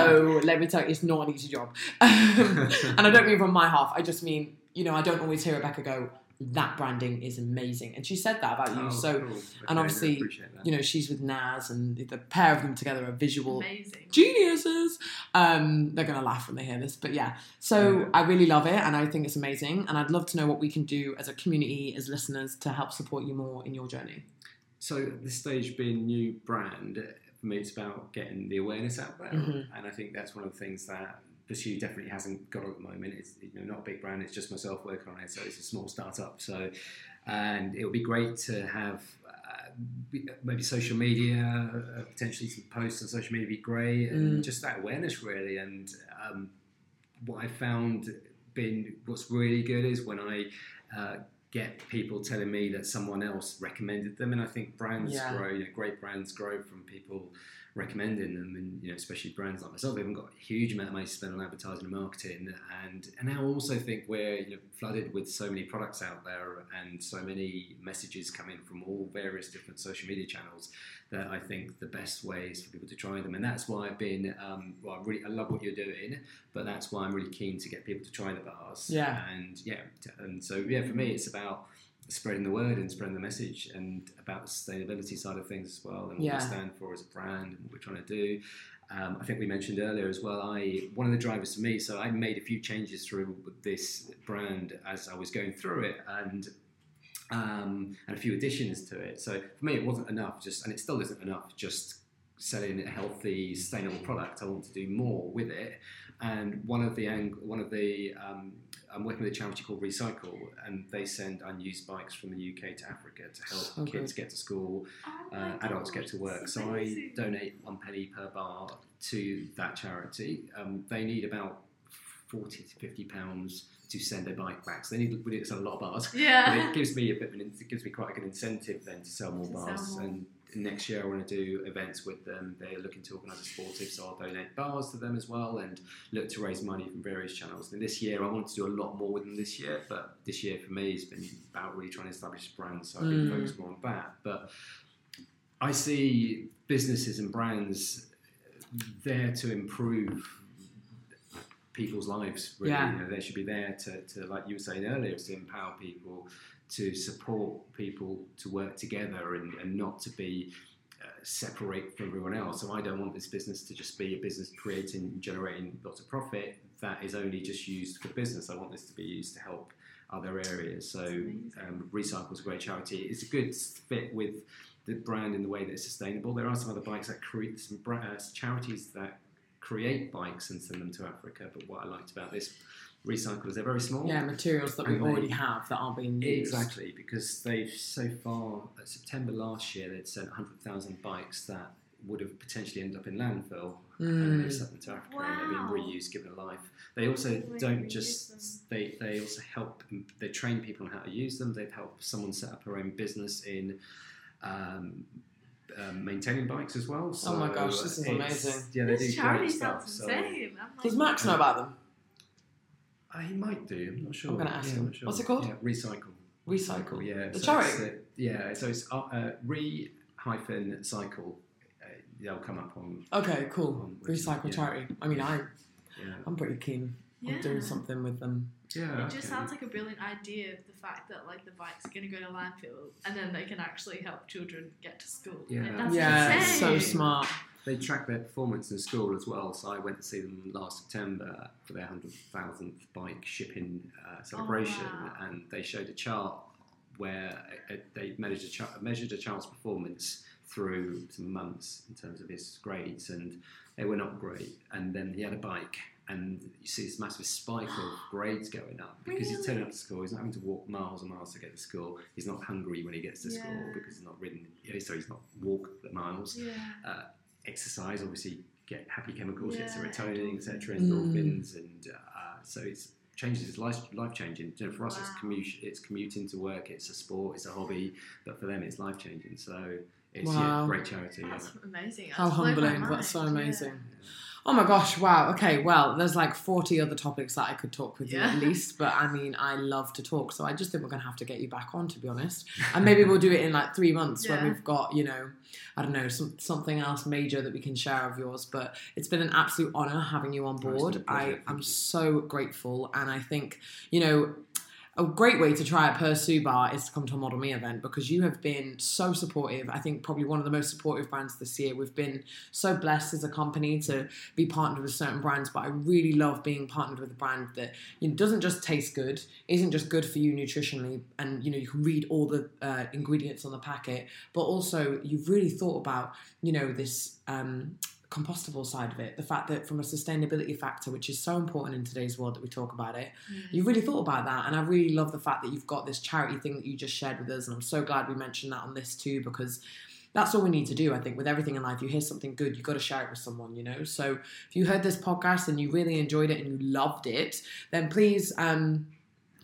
let me tell you, it's not an easy job. and I don't mean from my half. I just mean, you know, I don't always hear Rebecca go, "That branding is amazing," and she said that about you. Oh, so cool. Okay, and obviously, appreciate you know, she's with Naz, and the, the pair of them together are visual Amazing. geniuses. Um, they're gonna laugh when they hear this, but yeah. So Yeah. I really love it, and I think it's amazing, and I'd love to know what we can do as a community, as listeners, to help support you more in your journey. So at this stage, being new brand, for me, it's about getting the awareness out there, Mhm. and I think that's one of the things that Pursu definitely hasn't got at the moment. It's you know not a big brand; it's just myself working on it, so it's a small startup. So, and it would be great to have. Uh, maybe social media, uh, potentially some posts on social media be great, and Mm. just that awareness really. And um, what I found been what's really good is when I uh, get people telling me that someone else recommended them, and I think brands Yeah. grow. You know, great brands grow from people recommending them, and you know, especially brands like myself, they haven't got a huge amount of money to spend on advertising and marketing, and and I also think we're you know, flooded with so many products out there and so many messages coming from all various different social media channels that I think the best way is for people to try them, and that's why I've been um, well, I really I love what you're doing, but that's why I'm really keen to get people to try the bars, Yeah. and yeah, and so yeah, for me, it's about spreading the word and spreading the message and about the sustainability side of things as well and what Yeah. we stand for as a brand and what we're trying to do. Um, I think we mentioned earlier as well. I one of the drivers for me, so I made a few changes through this brand as I was going through it, and um, and a few additions to it. So for me, it wasn't enough. Just and it still isn't enough. Just selling a healthy, sustainable product. I want to do more with it. And one of the ang- one of the um, I'm working with a charity called Re-Cycle, and they send unused bikes from the UK to Africa to help So kids good. get to school, Oh uh, adults gosh, get to work. So I donate one penny per bar to that charity. Um, they need about forty to fifty pounds to send their bike back. So they need to sell a lot of bars. But Yeah. it gives me a bit of an, it gives me quite a good incentive then to sell more To sell bars. more. And next year I want to do events with them. They're looking to organise a sportive, so I'll donate bars to them as well and look to raise money from various channels. And this year I want to do a lot more with them this year, but this year for me has been about really trying to establish a brand, so I've been Mm. focused more on that. But I see businesses and brands there to improve people's lives. Really, Yeah. you know, they should be there to, to, like you were saying earlier, to empower people, to support people to work together, and, and not to be uh, separate from everyone else. So I don't want this business to just be a business creating, generating lots of profit that is only just used for business. I want this to be used to help other areas. So um, Re-Cycle is a great charity. It's a good fit with the brand in the way that it's sustainable. There are some other bikes that create some bra- uh, charities that create bikes and send them to Africa. But what I liked about this recycled. They're very small. Yeah, materials that we they- already have that aren't being used. Exactly, because they've so far, uh, September last year, they'd sent 100,000 bikes that would have potentially ended up in landfill, and they've Mm. sent them to Africa and they've Wow. been reused, given a life. They also They don't just they they also help. They train people on how to use them. They've helped someone set up her own business in. Um, um, maintaining bikes as well. So Oh my gosh, this is amazing. Yeah, they This do charity great stuff. sounds So insane. Does Max know about them? uh, he might do. I'm not sure. I'm gonna ask Yeah, him. sure. What's it called? Yeah, Re-Cycle. Re-Cycle. Yeah, The so charity? it's, uh, yeah, so it's uh, uh, re hyphen cycle. Uh, they'll come up on. Okay, cool. On which- Re-Cycle yeah. charity. I mean, I Yeah, I'm pretty keen yeah. on doing something with them. yeah. It just okay. sounds like a brilliant idea. The fact that like the bikes are going to go to landfill and then they can actually help children get to school. Yeah. Like, that's yeah, it's so smart. They track their performance in school as well. So I went to see them last September for their hundred thousandth bike shipping uh, celebration, wow. and they showed a chart where uh, they measured a, chi- measured a child's performance through some months in terms of his grades, and they were not great. And then he had a bike, and you see this massive spike of grades going up because he's turning up to school. He's not having to walk miles and miles to get to school. He's not hungry when he gets to school because he's not ridden. yeah, So he's not walked the miles Yeah. uh, exercise obviously get happy chemicals, get serotonin, etc., endorphins. endorphins, and uh, so it's changes his life life changing. You know, for us, it's commute, it's commuting to work, it's a sport, it's a hobby, but for them, it's life changing. So it's Wow. yeah, great charity. That's yeah. amazing. How That's blown my humbling. That's so mind, yeah. Amazing. Oh my gosh, wow. Okay, well, there's like 40 other topics that I could talk with you at least, but I mean, I love to talk, so I just think we're going to have to get you back on, to be honest. And maybe we'll do it in like three months when we've got, you know, I don't know, some, something else major that we can share of yours. But it's been an absolute honour having you on it's been a board. pleasure. I'm so grateful, and I think, you know, a great way to try at Pursu Bar is to come to a Model Me event because you have been so supportive. I think probably one of the most supportive brands this year. We've been so blessed as a company to be partnered with certain brands, but I really love being partnered with a brand that you know, doesn't just taste good, isn't just good for you nutritionally, and you know you can read all the uh, ingredients on the packet, but also you've really thought about you know this. Um, compostable side of it the fact that from a sustainability factor which is so important in today's world that we talk about it Mm. you really thought about that and i really love the fact that you've got this charity thing that you just shared with us and i'm so glad we mentioned that on this too because that's all we need to do i think with everything in life you hear something good you've got to share it with someone you know so if you heard this podcast and you really enjoyed it and you loved it then please um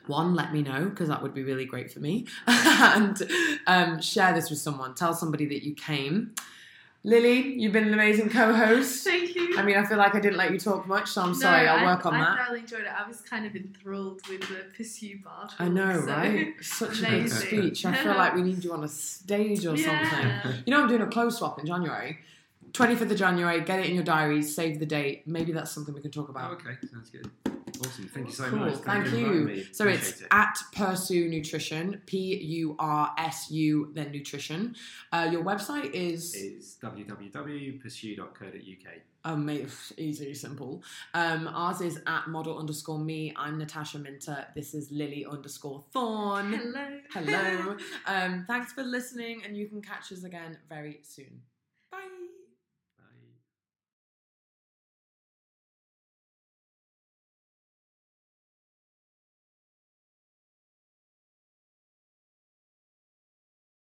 one, let me know because that would be really great for me. and um, share this with someone. Tell somebody that you came. Lily, you've been an amazing co host. Thank you. I mean, I feel like I didn't let you talk much, so I'm No, sorry. I'll I, work on I that. I thoroughly enjoyed it. I was kind of enthralled with the Pursu bar. I know, so- right? Such a good speech. I feel like we need you on a stage or something. You know, I'm doing a clothes swap in January. 25th of January, get it in your diaries, save the date. Maybe that's something we can talk Oh, about. okay, sounds good. Awesome. Thank you so Cool, much. thank for inviting you. So Appreciate it's it. at Pursu Nutrition, P U R S U, then Nutrition. Uh, your website is It's www.pursu.co.uk. um, easy, simple. Um, ours is at model underscore me. I'm Natasha Minter. This is Lily underscore Thorn. Hello. Hello. Um, thanks for listening, and you can catch us again very soon.